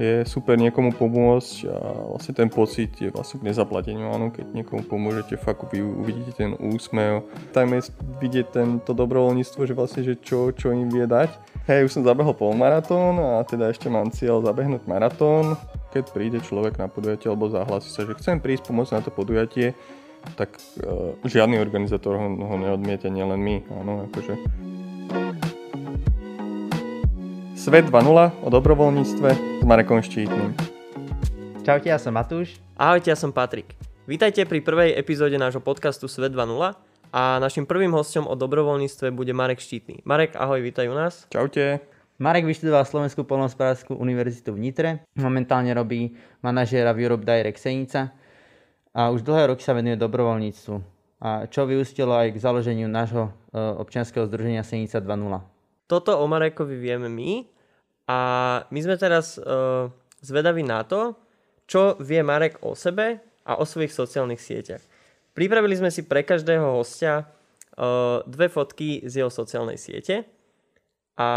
je super niekomu pomôcť a vlastne ten pocit je vlastne k nezaplateniu, áno, keď niekomu pomôžete, fakt vy uvidíte ten úsmev. Tam je vidieť tento dobrovoľníctvo, že vlastne, že čo, čo im vie dať. Hej, už som zabehol polmaratón a teda ešte mám cieľ zabehnúť maratón. Keď príde človek na podujatie alebo zahlási sa, že chcem prísť pomôcť na to podujatie, tak uh, žiadny organizátor ho, ho neodmieta, nielen my, áno, akože. Svet 2.0 o dobrovoľníctve s Marekom Štítnym. Čaute, ja som Matúš. Ahojte, ja som Patrik. Vítajte pri prvej epizóde nášho podcastu Svet 2.0 a našim prvým hostom o dobrovoľníctve bude Marek Štítny. Marek, ahoj, vítaj u nás. Čaute. Marek vyštudoval Slovenskú polnohospodárskú univerzitu v Nitre. Momentálne robí manažéra v Europe Direct Senica a už dlhé roky sa venuje dobrovoľníctvu. A čo vyústilo aj k založeniu nášho e, občianskeho združenia Senica 2.0. Toto o Marekovi vieme my a my sme teraz uh, zvedaví na to, čo vie Marek o sebe a o svojich sociálnych sieťach. Pripravili sme si pre každého hostia uh, dve fotky z jeho sociálnej siete a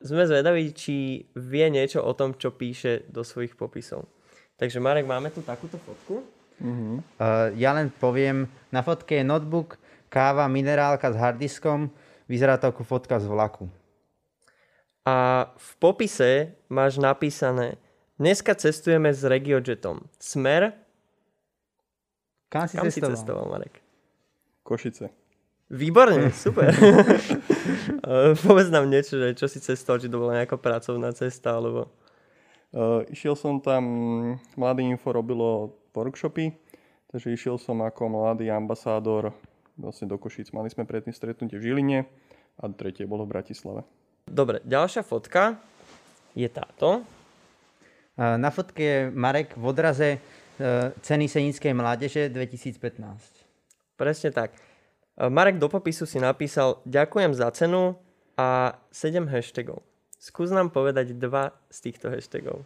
sme zvedaví, či vie niečo o tom, čo píše do svojich popisov. Takže Marek, máme tu takúto fotku. Uh-huh. Uh, ja len poviem, na fotke je notebook, káva, minerálka s hardiskom, vyzerá to ako fotka z vlaku a v popise máš napísané Dneska cestujeme s RegioJetom. Smer? Kam si, Kam cestoval? si cestoval, Marek? Košice. Výborne, super. Povedz nám niečo, že čo si cestoval, či to bola nejaká pracovná cesta, alebo... Uh, išiel som tam, Mladý Info robilo workshopy, takže išiel som ako mladý ambasádor vlastne do Košic. Mali sme predtým stretnutie v Žiline a tretie bolo v Bratislave. Dobre, ďalšia fotka je táto. Na fotke je Marek v odraze e, ceny Senickej mládeže 2015. Presne tak. E, Marek do popisu si napísal ďakujem za cenu a 7 hashtagov. Skús nám povedať dva z týchto hashtagov.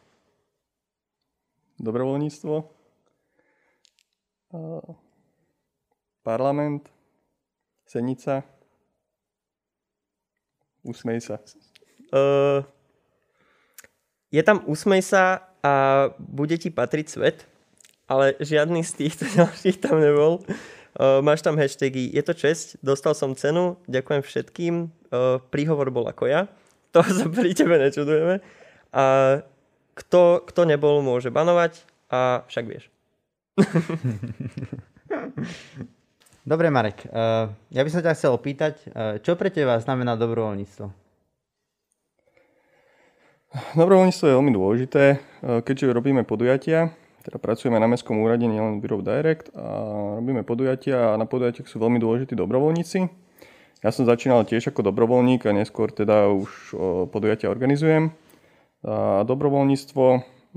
Dobrovoľníctvo. Parlament. Senica Usmej sa. Uh, je tam usmej sa a bude ti patriť svet, ale žiadny z týchto ďalších tam nebol. Uh, máš tam hashtagy, je to česť, dostal som cenu, ďakujem všetkým, uh, príhovor bol ako ja, to sa pri tebe nečudujeme. A kto, kto nebol, môže banovať a však vieš. Dobre, Marek, uh, ja by som ťa chcel opýtať, uh, čo pre teba znamená dobrovoľníctvo? Dobrovoľníctvo je veľmi dôležité, uh, keďže robíme podujatia, teda pracujeme na Mestskom úrade, nielen Bureau Direct a robíme podujatia a na podujatiach sú veľmi dôležití dobrovoľníci. Ja som začínal tiež ako dobrovoľník a neskôr teda už podujatia organizujem. A dobrovoľníctvo,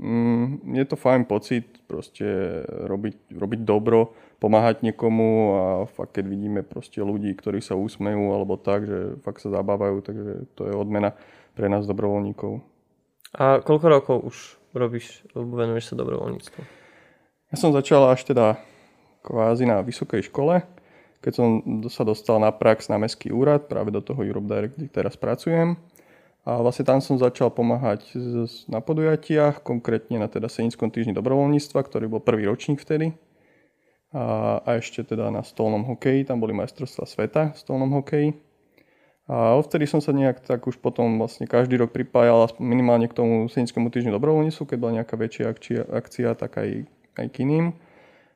mm, je to fajn pocit proste robiť, robiť dobro, pomáhať niekomu a fakt keď vidíme proste ľudí, ktorí sa úsmejú alebo tak, že fakt sa zabávajú, takže to je odmena pre nás dobrovoľníkov. A koľko rokov už robíš, venuješ sa dobrovoľníctvu? Ja som začal až teda kvázi na vysokej škole, keď som sa dostal na prax na Mestský úrad, práve do toho Europe Direct, kde teraz pracujem. A vlastne tam som začal pomáhať na podujatiach, konkrétne na teda Senickom týždni dobrovoľníctva, ktorý bol prvý ročník vtedy a, a ešte teda na stolnom hokeji, tam boli majstrovstvá sveta v stolnom hokeji. A odvtedy som sa nejak tak už potom vlastne každý rok pripájal minimálne k tomu Senickému týždňu dobrovoľníctvu, keď bola nejaká väčšia akcia, akcia tak aj, aj k iným.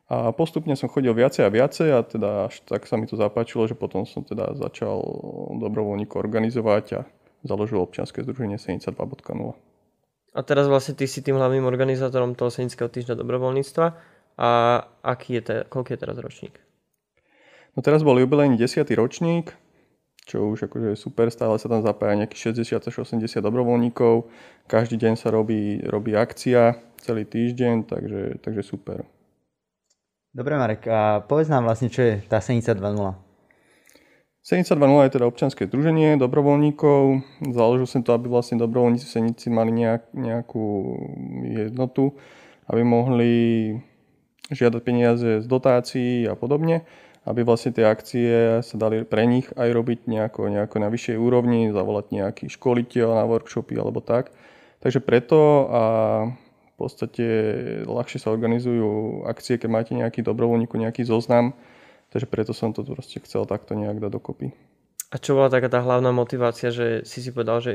A postupne som chodil viacej a viacej a teda až tak sa mi to zapáčilo, že potom som teda začal dobrovoľníkov organizovať a založil občianske združenie Senica 2.0. A teraz vlastne ty si tým hlavným organizátorom toho Senického týždňa dobrovoľníctva. A aký je te, koľko je teraz ročník? No teraz bol jubilejný 10. ročník, čo už akože je super, stále sa tam zapája nejakých 60 až 80 dobrovoľníkov, každý deň sa robí, robí akcia, celý týždeň, takže, takže super. Dobre Marek, a povedz nám vlastne, čo je tá Senica 2.0. Senica 2.0 je teda občanské združenie dobrovoľníkov. Založil som to, aby vlastne dobrovoľníci v Senici mali nejak, nejakú jednotu, aby mohli žiadať peniaze z dotácií a podobne, aby vlastne tie akcie sa dali pre nich aj robiť nejako, nejako na vyššej úrovni, zavolať nejaký školiteľ na workshopy alebo tak. Takže preto a v podstate ľahšie sa organizujú akcie, keď máte nejaký dobrovoľníku, nejaký zoznam. Takže preto som to proste chcel takto nejak dať dokopy. A čo bola taká tá hlavná motivácia, že si si povedal, že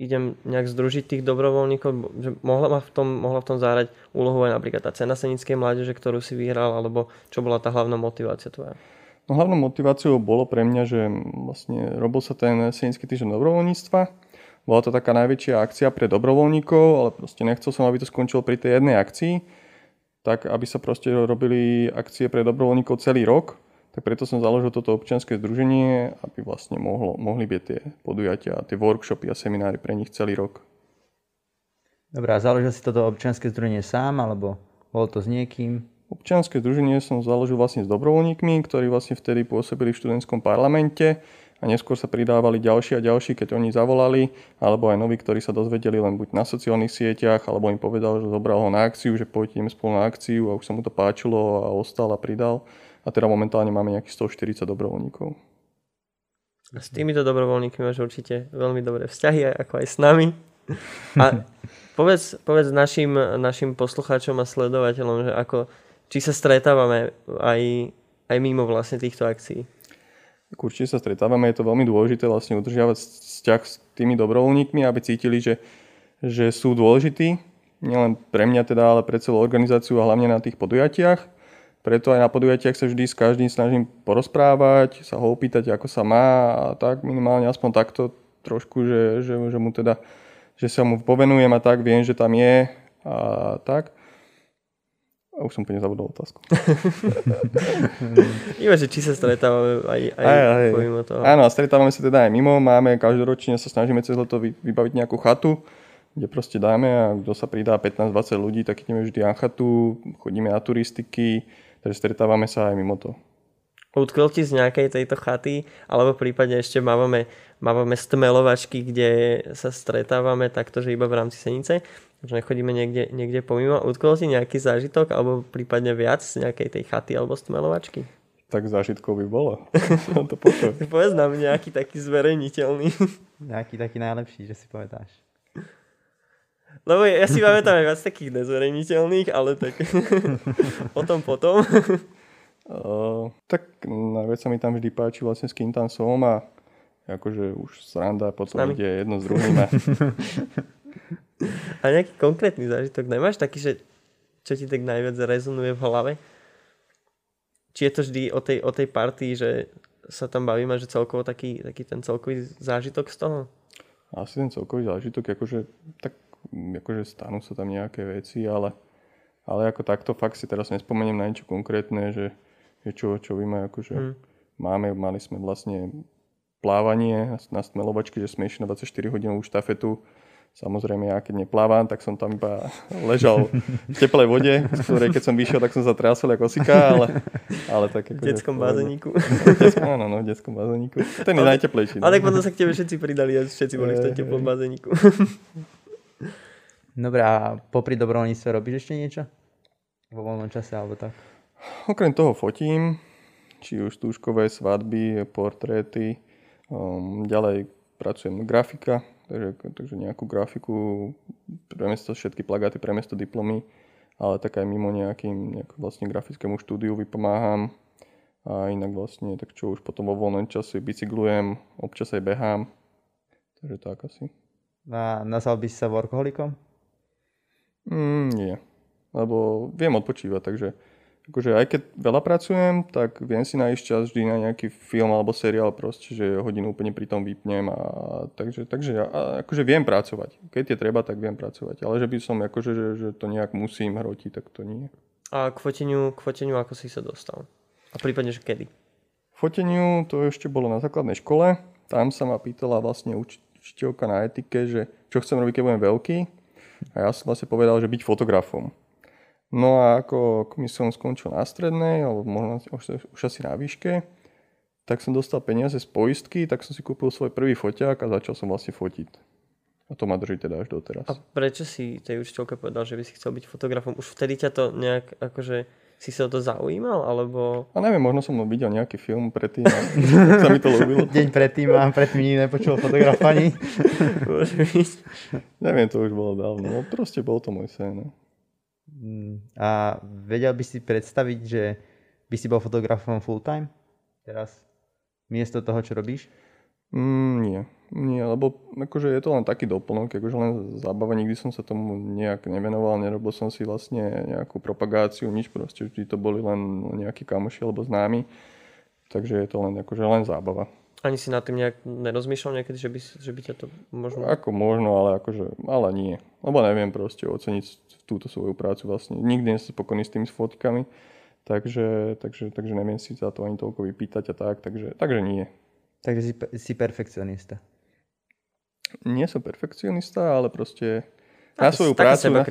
idem nejak združiť tých dobrovoľníkov, že mohla, ma v tom, mohla v tom zahrať úlohu aj napríklad tá cena Senickej mládeže, ktorú si vyhral, alebo čo bola tá hlavná motivácia tvoja? No hlavnou motiváciou bolo pre mňa, že vlastne robil sa ten Senický týždeň dobrovoľníctva. Bola to taká najväčšia akcia pre dobrovoľníkov, ale proste nechcel som, aby to skončilo pri tej jednej akcii, tak aby sa proste robili akcie pre dobrovoľníkov celý rok, tak preto som založil toto občianske združenie, aby vlastne mohlo, mohli byť tie podujatia, tie workshopy a seminári pre nich celý rok. Dobre, a založil si toto občianske združenie sám, alebo bolo to s niekým? Občianske združenie som založil vlastne s dobrovoľníkmi, ktorí vlastne vtedy pôsobili v študentskom parlamente a neskôr sa pridávali ďalší a ďalší, keď oni zavolali, alebo aj noví, ktorí sa dozvedeli len buď na sociálnych sieťach, alebo im povedal, že zobral ho na akciu, že pôjdeme spolu na akciu a už sa mu to páčilo a ostal a pridal a teda momentálne máme nejakých 140 dobrovoľníkov. A s týmito dobrovoľníkmi máš určite veľmi dobré vzťahy, ako aj s nami. A povedz, povedz našim, našim poslucháčom a sledovateľom, že ako, či sa stretávame aj, aj mimo vlastne týchto akcií. Určite sa stretávame, je to veľmi dôležité vlastne udržiavať vzťah s tými dobrovoľníkmi, aby cítili, že, že sú dôležití, nielen pre mňa teda, ale pre celú organizáciu a hlavne na tých podujatiach. Preto aj na podujatiach sa vždy s každým snažím porozprávať, sa ho opýtať, ako sa má a tak minimálne aspoň takto trošku, že, že, že mu teda, že sa mu povenujem a tak, viem, že tam je a tak. A už som úplne zabudol otázku. Iba, že či sa stretávame aj, aj, aj, aj pomimo toho. Áno, stretávame sa teda aj mimo. Máme každoročne, sa snažíme cez leto vybaviť nejakú chatu, kde proste dáme a kto sa pridá 15-20 ľudí, tak ideme vždy na chatu, chodíme na turistiky, Takže stretávame sa aj mimo to. Utkvel ti z nejakej tejto chaty, alebo prípadne ešte máme, máme stmelovačky, kde sa stretávame takto, že iba v rámci senice, že nechodíme niekde, niekde pomimo. Utkvel ti nejaký zážitok, alebo prípadne viac z nejakej tej chaty alebo stmelovačky? Tak zážitkov by bolo. to Povedz nám nejaký taký zverejniteľný. Nejaký taký najlepší, že si povedáš. Lebo ja si pamätám aj viac takých nezverejniteľných, ale tak o tom potom. uh, tak najviac sa mi tam vždy páči vlastne s kým tam som a akože už sranda potom ide jedno s druhým. A... a nejaký konkrétny zážitok nemáš taký, že čo ti tak najviac rezonuje v hlave? Či je to vždy o tej, o tej partii, že sa tam bavíme, že celkovo taký, taký ten celkový zážitok z toho? Asi ten celkový zážitok, akože tak akože stanú sa tam nejaké veci, ale, ale ako takto fakt si teraz nespomeniem na niečo konkrétne, že, že čo, čo víme, akože mm. máme, mali sme vlastne plávanie na stmelovačke, že sme išli na 24 hodinovú štafetu. Samozrejme, ja keď neplávam, tak som tam iba ležal v teplej vode, z ktorej keď som vyšiel, tak som sa trásol ako osika, ale, ale tak... Ako, v detskom bazéniku. áno, no, v detskom bazéniku. Ten je najteplejší. Ale no. tak potom sa k tebe všetci pridali a všetci boli v tom teplom bazéniku. Dobre, a popri dobrovoľníctve robíš ešte niečo? Vo voľnom čase alebo tak? Okrem toho fotím, či už stúžkové svadby, portréty, um, ďalej pracujem grafika, takže, takže nejakú grafiku, pre mesto, všetky plagáty pre mesto diplomy, ale tak aj mimo nejakým vlastne grafickému štúdiu vypomáham. A inak vlastne, tak čo už potom vo voľnom čase bicyklujem, občas aj behám, takže tak asi. A nazval by si sa workoholikom? Mm, nie. Lebo viem odpočívať, takže akože aj keď veľa pracujem, tak viem si nájsť čas vždy na nejaký film alebo seriál proste, že hodinu úplne pri tom vypnem a takže, takže ja akože viem pracovať. Keď je treba, tak viem pracovať. Ale že by som akože, že, že to nejak musím hrotiť, tak to nie. A k foteniu, k foteniu ako si sa dostal? A prípadne, že kedy? Foteniu to ešte bolo na základnej škole. Tam sa ma pýtala vlastne učiteľka na etike, že čo chcem robiť, keď budem veľký a ja som vlastne povedal, že byť fotografom. No a ako, som skončil na strednej, alebo možno už, už asi na výške, tak som dostal peniaze z poistky, tak som si kúpil svoj prvý foťák a začal som vlastne fotiť. A to ma drží teda až doteraz. A prečo si tej učiteľke povedal, že by si chcel byť fotografom? Už vtedy ťa to nejak akože si sa o to zaujímal, alebo... A neviem, možno som videl nejaký film predtým, a sa mi to ľúbilo. Deň predtým a predtým nikdy nepočul fotograf ani. Neviem, to už bolo dávno. No, proste bol to môj sen. No. Mm, A vedel by si predstaviť, že by si bol fotografom full time? Teraz? Miesto toho, čo robíš? Mm, nie, nie, lebo akože je to len taký doplnok, akože len zábava, nikdy som sa tomu nejak nevenoval, nerobil som si vlastne nejakú propagáciu, nič proste, vždy to boli len nejakí kamoši alebo známi, takže je to len akože len zábava. Ani si nad tým nejak nerozmýšľal niekedy, že by, že by ťa to možno... Ako možno, ale akože, ale nie, lebo neviem proste oceniť túto svoju prácu vlastne, nikdy nie som spokojný s tými fotkami, takže, takže, takže neviem si za to ani toľko vypýtať a tak, takže, takže nie. Takže si, si perfekcionista. Nie som perfekcionista, ale proste na svoju prácu, na,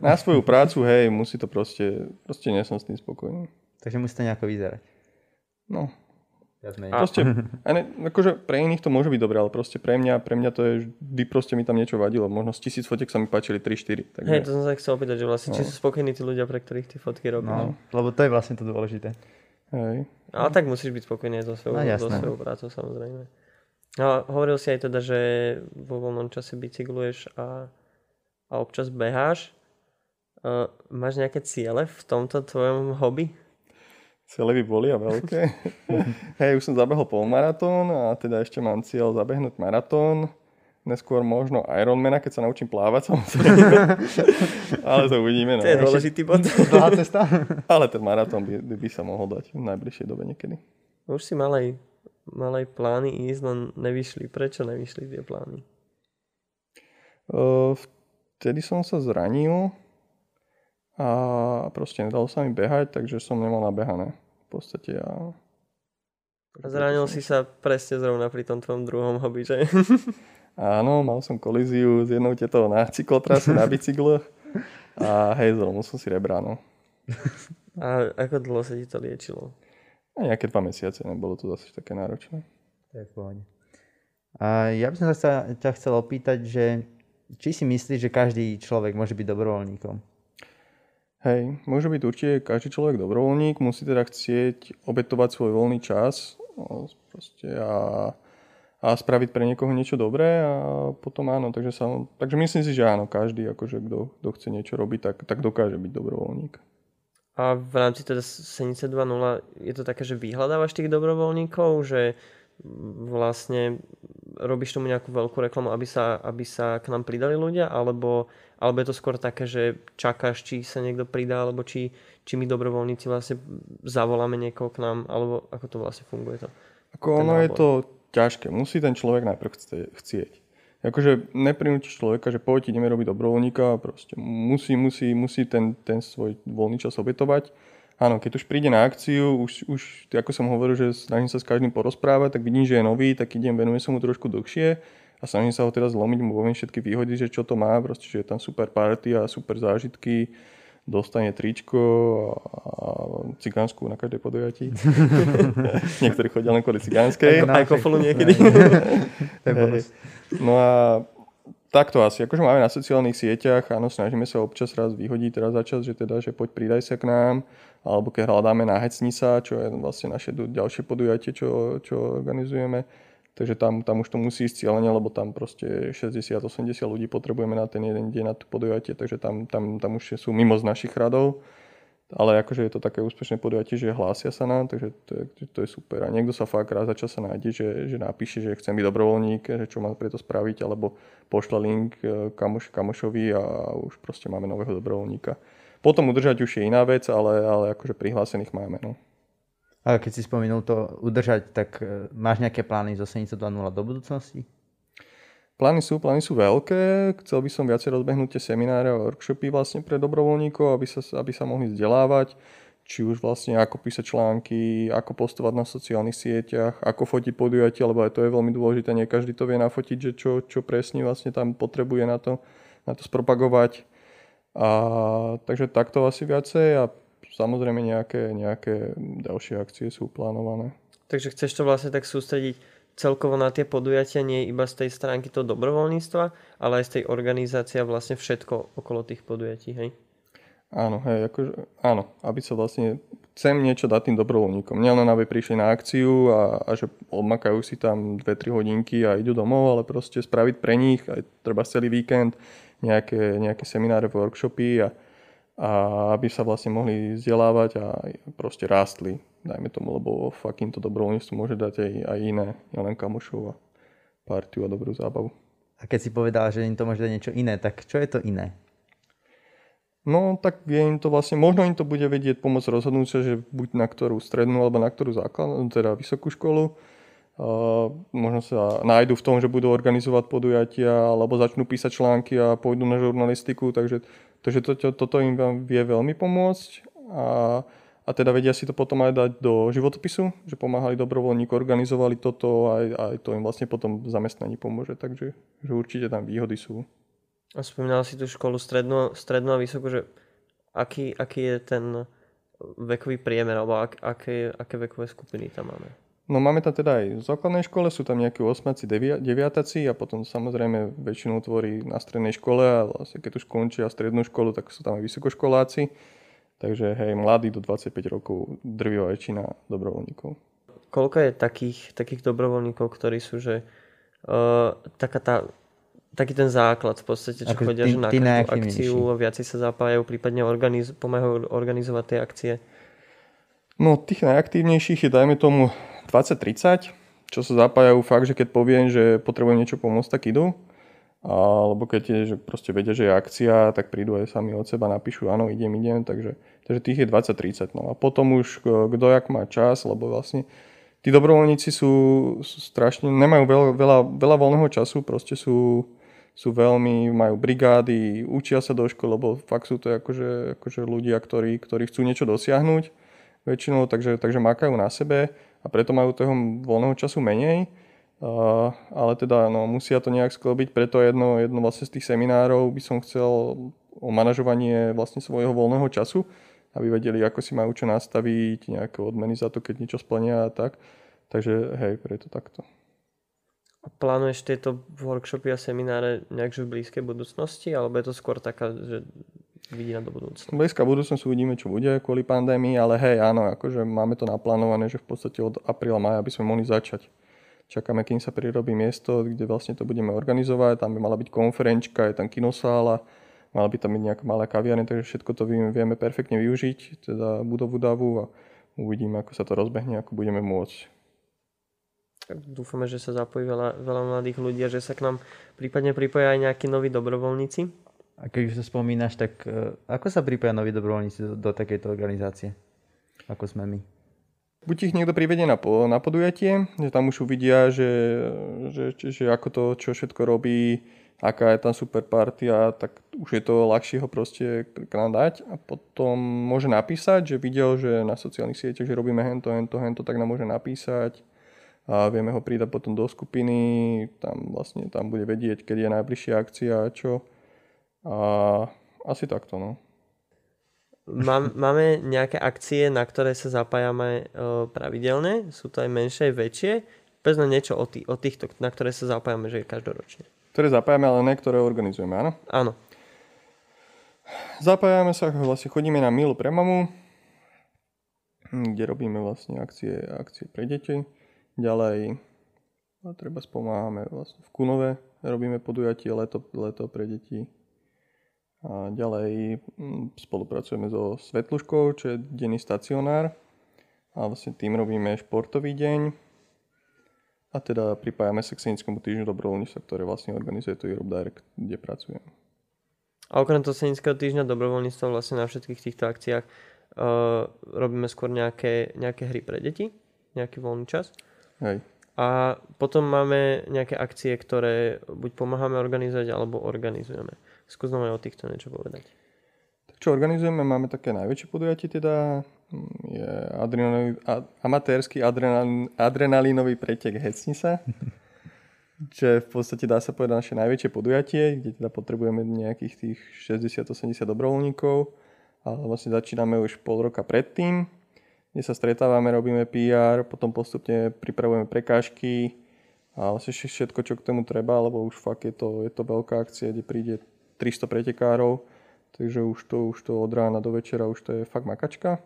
na svoju prácu, hej, musí to proste, proste nie som s tým spokojný. Takže musí to nejako vyzerať. No, menej. proste, a ne, akože pre iných to môže byť dobré, ale proste pre mňa, pre mňa to je, vždy proste mi tam niečo vadilo. Možno z tisíc fotiek sa mi páčili 3-4. Takže, Hej, to som sa chcel opýtať, že vlastne, či sú spokojní tí ľudia, pre ktorých tie fotky robia. No, lebo to je vlastne to dôležité. Hej. Ale tak musíš byť spokojný aj so svojou, No, so svojou prácou samozrejme. No, hovoril si aj teda, že vo voľnom čase bicykluješ a, a občas beháš. Uh, máš nejaké ciele v tomto tvojom hobby? Celé by boli a veľké. hej, už som zabehol polmaratón a teda ešte mám cieľ zabehnúť maratón. Neskôr možno Ironmana, keď sa naučím plávať samozrejme. ale to uvidíme. No. To je dôležitý bod. Dlhá cesta? Ale ten maratón by, by, by sa mohol dať v najbližšej dobe niekedy. Už si mal aj, mal aj plány ísť, len nevyšli. Prečo nevyšli tie plány? Vtedy som sa zranil a proste nedalo sa mi behať, takže som nemal nabehané v podstate. A zranil si sa presne zrovna pri tom tvojom druhom hobby, že? Áno, mal som kolíziu s jednou tetou na cyklotrase, na bicykloch a hej, zlomil som si rebra, no. A ako dlho sa ti to liečilo? A nejaké dva mesiace, nebolo to zase také náročné. V pohode. A ja by som sa ťa chcel opýtať, že či si myslíš, že každý človek môže byť dobrovoľníkom? Hej, môže byť určite každý človek dobrovoľník, musí teda chcieť obetovať svoj voľný čas no, proste a, a spraviť pre niekoho niečo dobré a potom áno, takže, sa, takže myslím si, že áno, každý, akože kto, kto chce niečo robiť, tak, tak dokáže byť dobrovoľník. A v rámci teda Senice 2.0 je to také, že vyhľadávaš tých dobrovoľníkov, že vlastne robíš tomu nejakú veľkú reklamu, aby sa, aby sa k nám pridali ľudia, alebo, alebo je to skôr také, že čakáš, či sa niekto pridá, alebo či, či my dobrovoľníci vlastne zavoláme niekoho k nám, alebo ako to vlastne funguje to. Ako ono je nábor. to ťažké, musí ten človek najprv chcieť. Akože neprinútiš človeka, že poď ideme robiť dobrovoľníka, proste musí, musí, musí ten, ten svoj voľný čas obetovať. Áno, keď už príde na akciu, už, už ako som hovoril, že snažím sa s každým porozprávať, tak vidím, že je nový, tak idem, venujem sa mu trošku dlhšie a snažím sa ho teraz zlomiť, mu poviem všetky výhody, že čo to má, proste, že je tam super party a super zážitky, dostane tričko a, cigánsku na každej podujatí. Niektorí chodia len kvôli cigánskej. Aj kofolu niekedy. No a takto asi, akože máme na sociálnych sieťach, áno, snažíme sa občas raz vyhodiť teraz za čas, že teda, že poď pridaj sa k nám, alebo keď hľadáme na Hecnisa, čo je vlastne naše ďalšie podujatie, čo, čo organizujeme, takže tam, tam už to musí ísť cieľene, lebo tam proste 60-80 ľudí potrebujeme na ten jeden deň na to podujatie, takže tam, tam, tam už sú mimo z našich radov. Ale akože je to také úspešné podujatie, že hlásia sa nám, takže to je, to je super. A niekto sa fakt raz za čas sa nájde, že, že napíše, že chcem byť dobrovoľník, že čo má preto spraviť, alebo pošle link e, kamoš, kamošovi a už proste máme nového dobrovoľníka. Potom udržať už je iná vec, ale, ale akože prihlásených máme. No. A keď si spomenul to udržať, tak e, máš nejaké plány zo Senica 2.0 do budúcnosti? Plány sú, plány sú veľké. Chcel by som viacej rozbehnúť tie semináre a workshopy vlastne pre dobrovoľníkov, aby sa, aby sa mohli vzdelávať. Či už vlastne ako písať články, ako postovať na sociálnych sieťach, ako fotiť podujatie, lebo aj to je veľmi dôležité. Nie každý to vie nafotiť, že čo, čo presne vlastne tam potrebuje na to, na to spropagovať. A, takže takto asi viacej a samozrejme nejaké, nejaké ďalšie akcie sú plánované. Takže chceš to vlastne tak sústrediť celkovo na tie podujatia, nie iba z tej stránky toho dobrovoľníctva, ale aj z tej organizácie a vlastne všetko okolo tých podujatí, hej? Áno, hej, akože, áno, aby sa vlastne, chcem niečo dať tým dobrovoľníkom. Nielen aby prišli na akciu a, a že odmakajú si tam 2-3 hodinky a idú domov, ale proste spraviť pre nich aj treba celý víkend nejaké, nejaké semináre, workshopy a, a aby sa vlastne mohli vzdelávať a proste rástli, dajme tomu, lebo im to dobrovoľníctvo môže dať aj, aj iné, nielen kamošov a partiu a dobrú zábavu. A keď si povedal, že im to môže dať niečo iné, tak čo je to iné? No tak vie im to vlastne, možno im to bude vedieť pomôcť rozhodnúť sa, že buď na ktorú strednú alebo na ktorú základnú, teda vysokú školu. Uh, možno sa nájdu v tom, že budú organizovať podujatia alebo začnú písať články a pôjdu na žurnalistiku, takže, takže to, to, toto im vie veľmi pomôcť a, a teda vedia si to potom aj dať do životopisu, že pomáhali dobrovoľník, organizovali toto a aj, aj to im vlastne potom v zamestnaní pomôže, takže že určite tam výhody sú. A spomínal si tú školu strednú, strednú a vysokú, že aký, aký je ten vekový priemer, alebo ak, aké, aké vekové skupiny tam máme? No máme tam teda aj v základnej škole, sú tam nejakí 8 deviataci a potom samozrejme väčšinu tvorí na strednej škole a vlastne keď už končia strednú školu, tak sú tam aj vysokoškoláci. Takže hej, mladí do 25 rokov, drvivá väčšina dobrovoľníkov. Koľko je takých, takých dobrovoľníkov, ktorí sú, že uh, taká tá taký ten základ v podstate, čo Ako chodia tí, že na každú akciu, viaci sa zapájajú, prípadne organiz, pomáhajú organizovať tie akcie? No tých najaktívnejších je dajme tomu 20-30, čo sa zapájajú fakt, že keď poviem, že potrebujem niečo pomôcť, tak idú. Alebo keď je, že proste vedia, že je akcia, tak prídu aj sami od seba, napíšu áno, idem, idem, takže, takže tých je 20-30. No a potom už kto jak má čas, lebo vlastne tí dobrovoľníci sú, sú strašne, nemajú veľa, veľa, veľa voľného času, proste sú, sú veľmi, majú brigády, učia sa do školy, lebo fakt sú to akože, akože ľudia, ktorí, ktorí chcú niečo dosiahnuť väčšinou, takže, takže makajú na sebe a preto majú toho voľného času menej. Uh, ale teda no, musia to nejak sklobiť, preto jedno, jedno vlastne z tých seminárov by som chcel o manažovanie vlastne svojho voľného času, aby vedeli, ako si majú čo nastaviť, nejaké odmeny za to, keď niečo splnia a tak. Takže hej, preto takto. A plánuješ tieto workshopy a semináre nejak v blízkej budúcnosti, alebo je to skôr taká, že vidí na do budúcnosti? Blízka budúcnosť uvidíme, čo bude kvôli pandémii, ale hej, áno, akože máme to naplánované, že v podstate od apríla, maja by sme mohli začať. Čakáme, kým sa prirobí miesto, kde vlastne to budeme organizovať. Tam by mala byť konferenčka, je tam kinosála, mala by tam byť nejaká malá kaviareň, takže všetko to vieme perfektne využiť, teda budovu davu a uvidíme, ako sa to rozbehne, ako budeme môcť dúfame, že sa zapojí veľa, veľa mladých ľudí a že sa k nám prípadne pripoja aj nejakí noví dobrovoľníci. A keď už to spomínaš, tak uh, ako sa pripoja noví dobrovoľníci do, do takejto organizácie, ako sme my? Buď ich niekto privedie na, na podujatie, že tam už uvidia, že, že, že, že ako to, čo všetko robí, aká je tam super partia, tak už je to ľahšie ho proste k nám dať a potom môže napísať, že videl, že na sociálnych sieťach, že robíme hento, hento, hento, tak nám môže napísať a vieme ho pridať potom do skupiny, tam vlastne tam bude vedieť, kedy je najbližšia akcia a čo. A asi takto, no. Máme nejaké akcie, na ktoré sa zapájame pravidelne? Sú to aj menšie, aj väčšie? Povedz niečo o, tý, o týchto, na ktoré sa zapájame, že každoročne. Ktoré zapájame, ale ne ktoré organizujeme, áno? Áno. Zapájame sa, vlastne chodíme na Milu pre mamu, kde robíme vlastne akcie, akcie pre deti Ďalej, treba spomáhame vlastne v Kunove, robíme podujatie leto, leto pre deti. A ďalej mm, spolupracujeme so Svetluškou, čo je denný stacionár. A vlastne tým robíme športový deň. A teda pripájame sa k Senickému týždňu dobrovoľníctva, ktoré vlastne organizuje to Europe Direct, kde pracujem. A okrem toho Senického týždňa dobrovoľníctva vlastne na všetkých týchto akciách uh, robíme skôr nejaké, nejaké hry pre deti, nejaký voľný čas. Hej. A potom máme nejaké akcie, ktoré buď pomáhame organizovať, alebo organizujeme. Skús nám aj o týchto niečo povedať. Tak čo organizujeme, máme také najväčšie podujatie, teda mm, je adrenalin, amatérsky adrenalin, adrenalinový pretek Hecnica, čo je v podstate dá sa povedať naše najväčšie podujatie, kde teda potrebujeme nejakých tých 60-80 dobrovoľníkov, ale vlastne začíname už pol roka predtým, kde sa stretávame, robíme PR, potom postupne pripravujeme prekážky a vlastne všetko, čo k tomu treba, lebo už fakt je to, je to veľká akcia, kde príde 300 pretekárov, takže už to, už to od rána do večera už to je fakt makačka.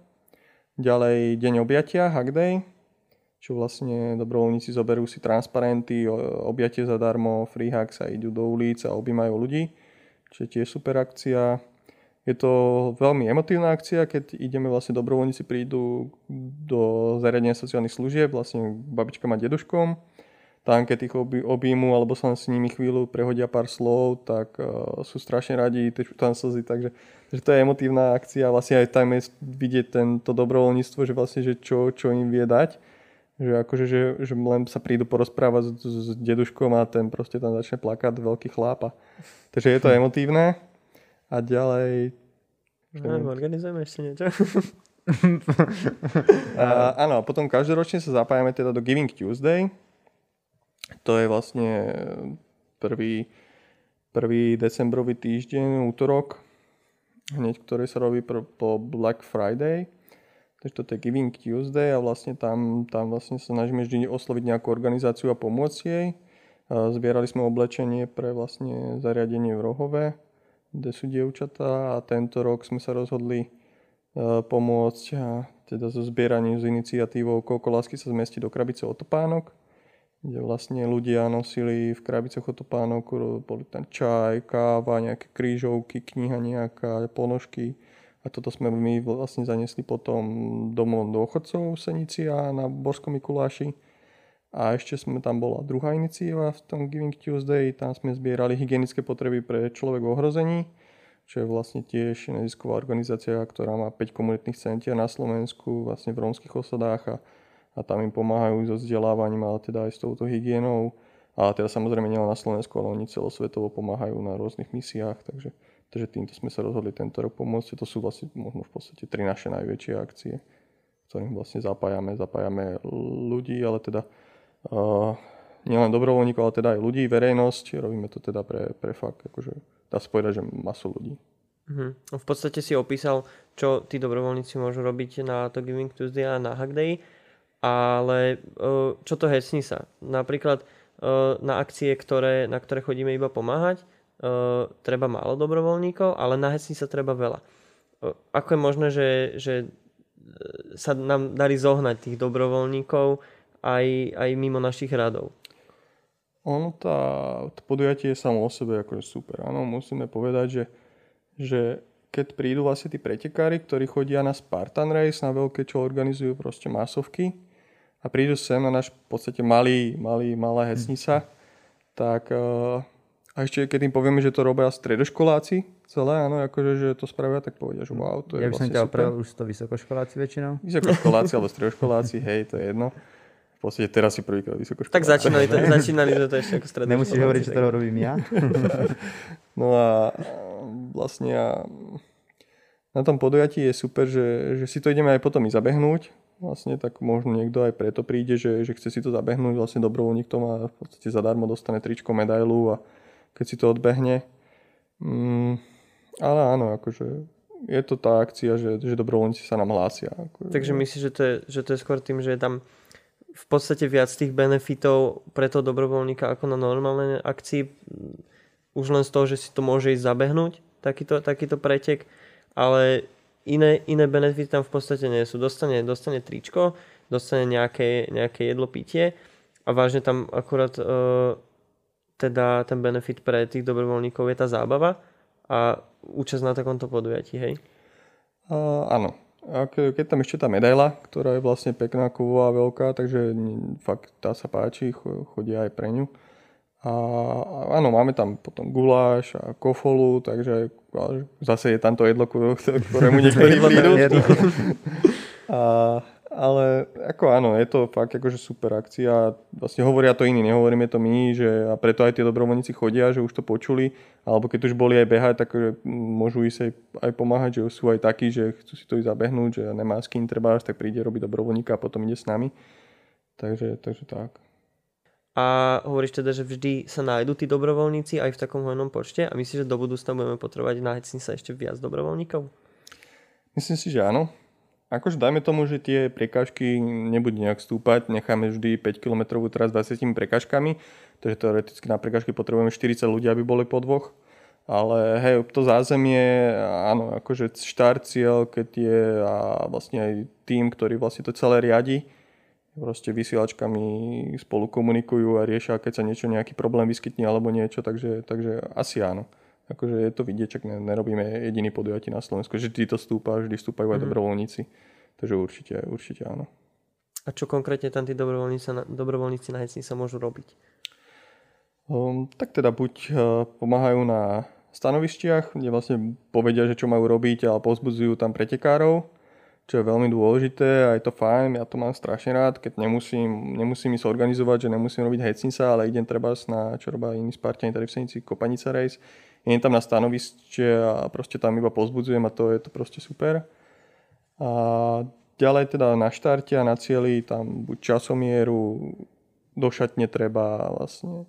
Ďalej deň objatia, Hack Day, čo vlastne dobrovoľníci zoberú si transparenty, objatie zadarmo, free hacks a idú do ulic a objímajú ľudí, čo je tiež super akcia. Je to veľmi emotívna akcia, keď ideme vlastne dobrovoľníci prídu do zariadenia sociálnych služieb, vlastne babička má deduškom, tam keď ich objímu alebo sa s nimi chvíľu prehodia pár slov, tak uh, sú strašne radi, tečú tam slzy, takže, takže to je emotívna akcia, vlastne aj tam je vidieť tento dobrovoľníctvo, že vlastne, že čo, čo im vie dať, že akože, že, že len sa prídu porozprávať s, s deduškom a ten proste tam začne plakať, veľký chlápa. Takže je to emotívne. A ďalej... No, organizujeme ešte niečo. a, áno, potom každoročne sa zapájame teda do Giving Tuesday. To je vlastne prvý, prvý decembrový týždeň, útorok, hneď ktorý sa robí po Black Friday. Takže toto je Giving Tuesday a vlastne tam, tam vlastne sa snažíme vždy osloviť nejakú organizáciu a pomôcť jej. Zbierali sme oblečenie pre vlastne zariadenie v Rohove kde sú dievčatá a tento rok sme sa rozhodli e, pomôcť a teda so zbieraním s iniciatívou Koľko lásky sa zmestí do krabice otopánok, kde vlastne ľudia nosili v krabicoch otopánok, boli tam čaj, káva, nejaké krížovky, kniha nejaká, ponožky. A toto sme my vlastne zanesli potom domov do ochodcov v Senici a na Borskom Mikuláši. A ešte sme tam bola druhá iniciatíva v tom Giving Tuesday, tam sme zbierali hygienické potreby pre človek v ohrození, čo je vlastne tiež nezisková organizácia, ktorá má 5 komunitných centier na Slovensku, vlastne v rómskych osadách. A, a tam im pomáhajú so vzdelávaním, ale teda aj s touto hygienou. A teda samozrejme nielen na Slovensku, ale oni celosvetovo pomáhajú na rôznych misiách, takže, takže týmto sme sa rozhodli tento rok pomôcť. To sú vlastne možno v podstate tri naše najväčšie akcie, ktorým vlastne zapájame, zapájame ľudí, ale teda uh, nielen dobrovoľníkov, ale teda aj ľudí, verejnosť. Robíme to teda pre, pre fakt, akože dá sa povedať, že masu ľudí. Uh-huh. V podstate si opísal, čo tí dobrovoľníci môžu robiť na to Giving Tuesday a na Hack Day, ale uh, čo to hecní sa? Napríklad uh, na akcie, ktoré, na ktoré chodíme iba pomáhať, uh, treba málo dobrovoľníkov, ale na hecní sa treba veľa. Ako je možné, že, že sa nám darí zohnať tých dobrovoľníkov, aj, aj mimo našich radov. Ono, tá, to podujatie je samo o sebe akože super. Áno, musíme povedať, že, že keď prídu vlastne tí pretekári, ktorí chodia na Spartan Race, na veľké, čo organizujú proste masovky a prídu sem na náš v podstate malý, malý, malá hecnica, tak uh, a ešte keď im povieme, že to robia stredoškoláci celé, áno, akože, že to spravia, tak povedia, že wow, to je Ja by som vlastne ťa opravil, už to vysokoškoláci väčšinou. Vysokoškoláci alebo stredoškoláci, hej, to je jedno podstate teraz si prvýkrát vysokoškoláci. Tak začínali, to, začínali sme to ešte ako stredné Nemusíš hovoriť, že to robím ja. no a vlastne a na tom podujatí je super, že, že si to ideme aj potom i zabehnúť. Vlastne tak možno niekto aj preto príde, že, že chce si to zabehnúť. Vlastne dobrovoľník to má v podstate zadarmo dostane tričko, medailu a keď si to odbehne. Mm, ale áno, akože je to tá akcia, že, že dobrovoľníci sa nám hlásia. Akože, Takže myslíš, že to, je, že to je skôr tým, že je tam v podstate viac tých benefitov pre toho dobrovoľníka ako na normálnej akcii. Už len z toho, že si to môže ísť zabehnúť, takýto, takýto pretek, ale iné, iné benefity tam v podstate nie sú. Dostane, dostane tričko, dostane nejaké, nejaké jedlo, pitie a vážne tam akurát uh, teda ten benefit pre tých dobrovoľníkov je tá zábava a účasť na takomto podujatí, hej? Uh, áno, a keď tam ešte tá medaila, ktorá je vlastne pekná, kovová, veľká, takže fakt tá sa páči, chodia aj pre ňu. A áno, máme tam potom guláš a kofolu, takže zase je tam to jedlo, ktorému niektorí prídu. a ale ako áno, je to fakt akože super akcia. Vlastne hovoria to iní, nehovoríme to my, že a preto aj tie dobrovoľníci chodia, že už to počuli. Alebo keď už boli aj behať, tak môžu ísť aj, aj pomáhať, že sú aj takí, že chcú si to ísť zabehnúť, že nemá s kým treba, tak príde robiť dobrovoľníka a potom ide s nami. Takže, takže tak. A hovoríš teda, že vždy sa nájdú tí dobrovoľníci aj v takom hojnom počte a myslíš, že do budúcna budeme potrebovať na sa ešte viac dobrovoľníkov? Myslím si, že áno Akože dajme tomu, že tie prekážky nebudú nejak stúpať, necháme vždy 5 km teraz 20 prekážkami, takže teoreticky na prekážky potrebujeme 40 ľudí, aby boli po dvoch. ale hej, to zázemie, áno, akože štart cieľ, keď je a vlastne aj tým, ktorý vlastne to celé riadi, proste vysielačkami spolu komunikujú a riešia, keď sa niečo, nejaký problém vyskytne alebo niečo, takže, takže asi áno. Akože je to vidieť, čak nerobíme jediný podujatí na Slovensku, že vždy to stúpa, vždy stúpajú aj mm. dobrovoľníci. Takže určite, určite áno. A čo konkrétne tam tí dobrovoľníci dobrovoľníci na Hecni sa môžu robiť? Um, tak teda buď uh, pomáhajú na stanovištiach, kde vlastne povedia, že čo majú robiť a pozbudzujú tam pretekárov, čo je veľmi dôležité a je to fajn, ja to mám strašne rád, keď nemusím, nemusím sa organizovať, že nemusím robiť hecnica, ale idem treba na, čo robia iní Spartani tady v Senici, Kopanica Race, idem tam na stanovište a proste tam iba pozbudzujem a to je to proste super. A ďalej teda na štarte a na cieli tam buď časomieru, do treba vlastne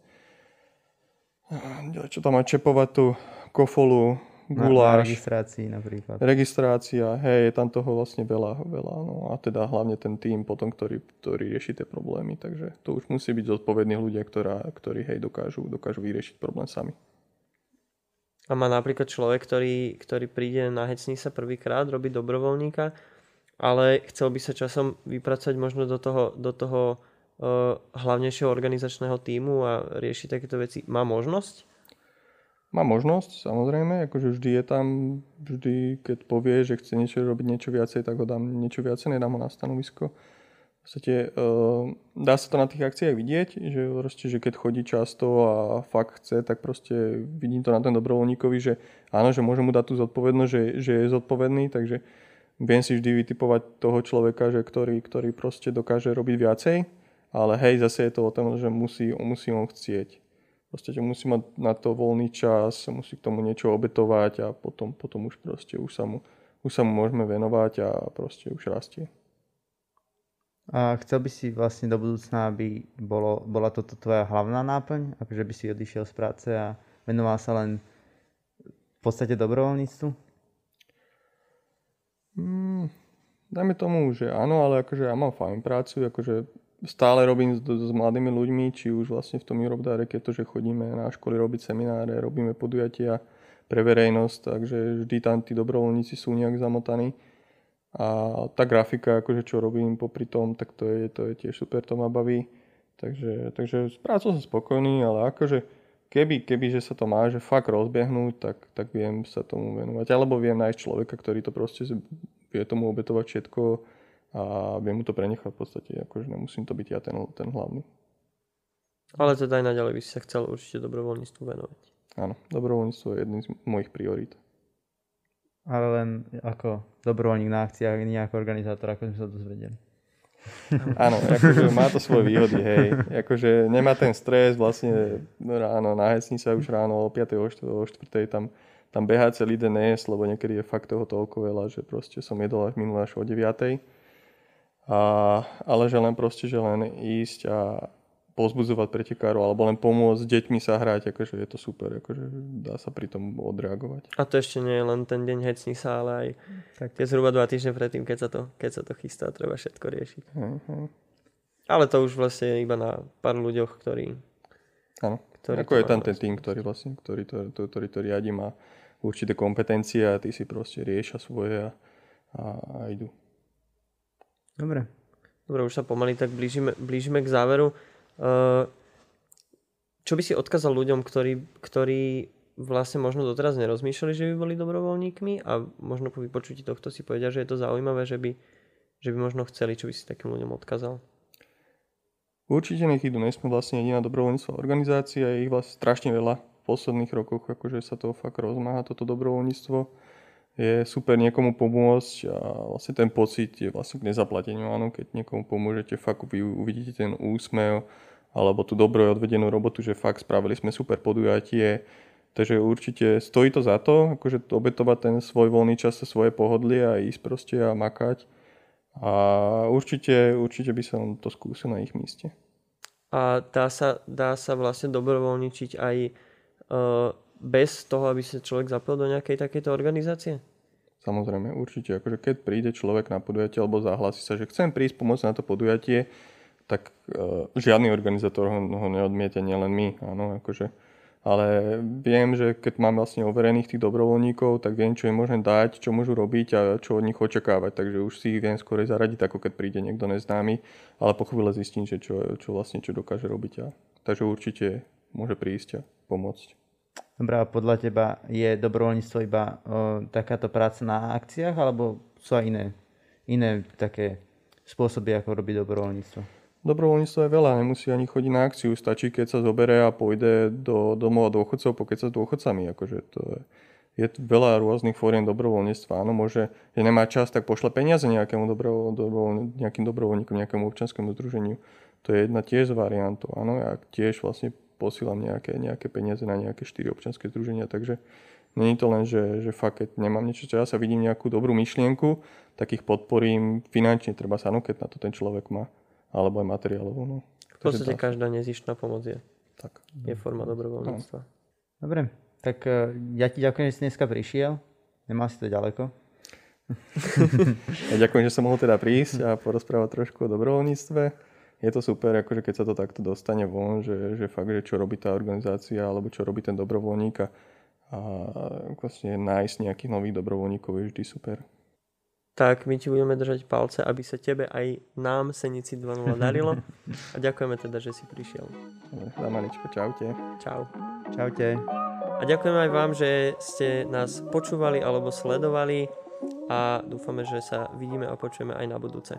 čo tam má čepovať tú kofolu, guláš. Na, na registrácii napríklad. Registrácia, hej, je tam toho vlastne veľa, veľa. No a teda hlavne ten tým potom, ktorý, ktorý rieši tie problémy. Takže to už musí byť zodpovední ľudia, ktorá, ktorí hej, dokážu, dokážu vyriešiť problém sami. A má napríklad človek, ktorý, ktorý príde na Hecni sa prvýkrát, robí dobrovoľníka, ale chcel by sa časom vypracovať možno do toho, do toho uh, hlavnejšieho organizačného týmu a riešiť takéto veci. Má možnosť? Má možnosť, samozrejme, akože vždy je tam, vždy keď povie, že chce niečo robiť niečo viacej, tak ho dám niečo viacej, nedám ho na stanovisko podstate uh, dá sa to na tých akciách vidieť, že, proste, že keď chodí často a fakt chce, tak proste vidím to na ten dobrovoľníkovi, že áno, že môžem mu dať tú zodpovednosť, že, že je zodpovedný, takže viem si vždy vytipovať toho človeka, že ktorý, ktorý proste dokáže robiť viacej, ale hej, zase je to o tom, že musí, musí on chcieť. Proste musí mať na to voľný čas, musí k tomu niečo obetovať a potom, potom už proste už sa, mu, už sa mu môžeme venovať a proste už rastie. A chcel by si vlastne do budúcna, aby bolo, bola toto tvoja hlavná náplň? Akože by si odišiel z práce a venoval sa len v podstate dobrovoľníctvu? Mm, dajme tomu, že áno, ale akože ja mám fajn prácu, akože stále robím s, s mladými ľuďmi, či už vlastne v tom Europe Direct je to, že chodíme na školy robiť semináre, robíme podujatia pre verejnosť, takže vždy tam tí dobrovoľníci sú nejak zamotaní. A tá grafika, akože čo robím popri tom, tak to je, to je tiež super, to ma baví. Takže, takže s prácou som spokojný, ale akože keby, keby že sa to má, že fakt rozbehnúť, tak, tak viem sa tomu venovať. Alebo viem nájsť človeka, ktorý to proste vie tomu obetovať všetko a viem mu to prenechať v podstate. Akože nemusím to byť ja ten, ten hlavný. Ale teda aj naďalej by si sa chcel určite dobrovoľníctvu venovať. Áno, dobrovoľníctvo je jedným z mojich priorít ale len ako dobrovoľník na akciách, nie ako organizátor, ako sme sa dozvedeli. Áno, akože má to svoje výhody, hej. Akože nemá ten stres, vlastne ráno na hecni sa už ráno o 5. o 4. tam, tam behá celý den nejesť, lebo niekedy je fakt toho toľko veľa, že proste som jedol až minulé až o 9. A, ale že len proste, že len ísť a, pozbudzovať pretekárov alebo len pomôcť s deťmi sa hrať, akože je to super, akože dá sa pri tom odreagovať. A to ešte nie je len ten deň hecní sa, ale aj tak. tie zhruba dva týždne predtým, keď sa to, keď sa to chystá, treba všetko riešiť. Uh-huh. Ale to už vlastne je iba na pár ľuďoch, ktorí... Áno, ako je tam ten tým, ktorý vlastne, ktorý to, to, ktorý to riadi, má určité kompetencie a ty si proste rieša svoje a, a, a idú. Dobre. Dobre, už sa pomaly tak blížime, blížime k záveru. Eh, čo by si odkázal ľuďom, ktorí, ktorí vlastne možno doteraz nerozmýšľali, že by boli dobrovoľníkmi a možno po vypočutí tohto si povedia, že je to zaujímavé, že by, že by možno chceli, čo by si takým ľuďom odkázal? Určite nech idú, nesme vlastne jediná dobrovoľníctva organizácia, je ich vlastne strašne veľa v posledných rokoch, akože sa to fakt rozmáha, toto dobrovoľníctvo. Je super niekomu pomôcť a vlastne ten pocit je vlastne k nezaplateniu, áno, keď niekomu pomôžete, fakt vy uvidíte ten úsmev, alebo tú dobro odvedenú robotu, že fakt spravili sme super podujatie. Takže určite stojí to za to, akože obetovať ten svoj voľný čas svoje pohodlie a ísť proste a makať. A určite, určite by som to skúsil na ich mieste. A dá sa, dá sa vlastne dobrovoľničiť aj uh, bez toho, aby sa človek zapojil do nejakej takejto organizácie? Samozrejme, určite. Akože keď príde človek na podujatie alebo zahlási sa, že chcem prísť pomôcť na to podujatie, tak uh, žiadny organizátor ho, ho neodmiete, nielen my. Áno, akože, ale viem, že keď mám vlastne overených tých dobrovoľníkov, tak viem, čo im môžem dať, čo môžu robiť a čo od nich očakávať. Takže už si ich viem skôr zaradiť, ako keď príde niekto neznámy, ale po chvíle zistím, že čo, čo vlastne čo dokáže robiť. A, takže určite môže prísť a pomôcť. Dobrá, a podľa teba je dobrovoľníctvo iba o, takáto práca na akciách, alebo sú aj iné, iné také spôsoby, ako robiť dobrovoľníctvo? Dobrovoľníctvo je veľa, nemusí ani chodiť na akciu, stačí keď sa zobere a pôjde do domova dôchodcov, pokiaľ sa s dôchodcami. Akože to je, je veľa rôznych fóriem dobrovoľníctva. Áno, môže, že nemá čas, tak pošle peniaze nejakému dobrovoľ, dobrovoľ, nejakým dobrovoľníkom, nejakému občanskému združeniu. To je jedna tiež z variantov. Áno, ja tiež vlastne posielam nejaké, nejaké peniaze na nejaké štyri občanské združenia, takže není to len, že, že fakt, keď nemám niečo čas a vidím nejakú dobrú myšlienku, tak ich podporím finančne, treba sa, no keď na to ten človek má alebo aj materiálovo. No. V podstate každá nezištná pomoc je, tak. je forma dobrovoľníctva. No. Dobre, tak uh, ja ti ďakujem, že si dneska prišiel. Nemal si to ďaleko. ja ďakujem, že som mohol teda prísť a porozprávať trošku o dobrovoľníctve. Je to super, akože keď sa to takto dostane von, že, že fakt, že čo robí tá organizácia alebo čo robí ten dobrovoľník a, a vlastne nájsť nejakých nových dobrovoľníkov je vždy super tak my ti budeme držať palce, aby sa tebe aj nám Senici 2.0 darilo. A ďakujeme teda, že si prišiel. Zamaničko, čaute. Čau. Čaute. A ďakujem aj vám, že ste nás počúvali alebo sledovali a dúfame, že sa vidíme a počujeme aj na budúce.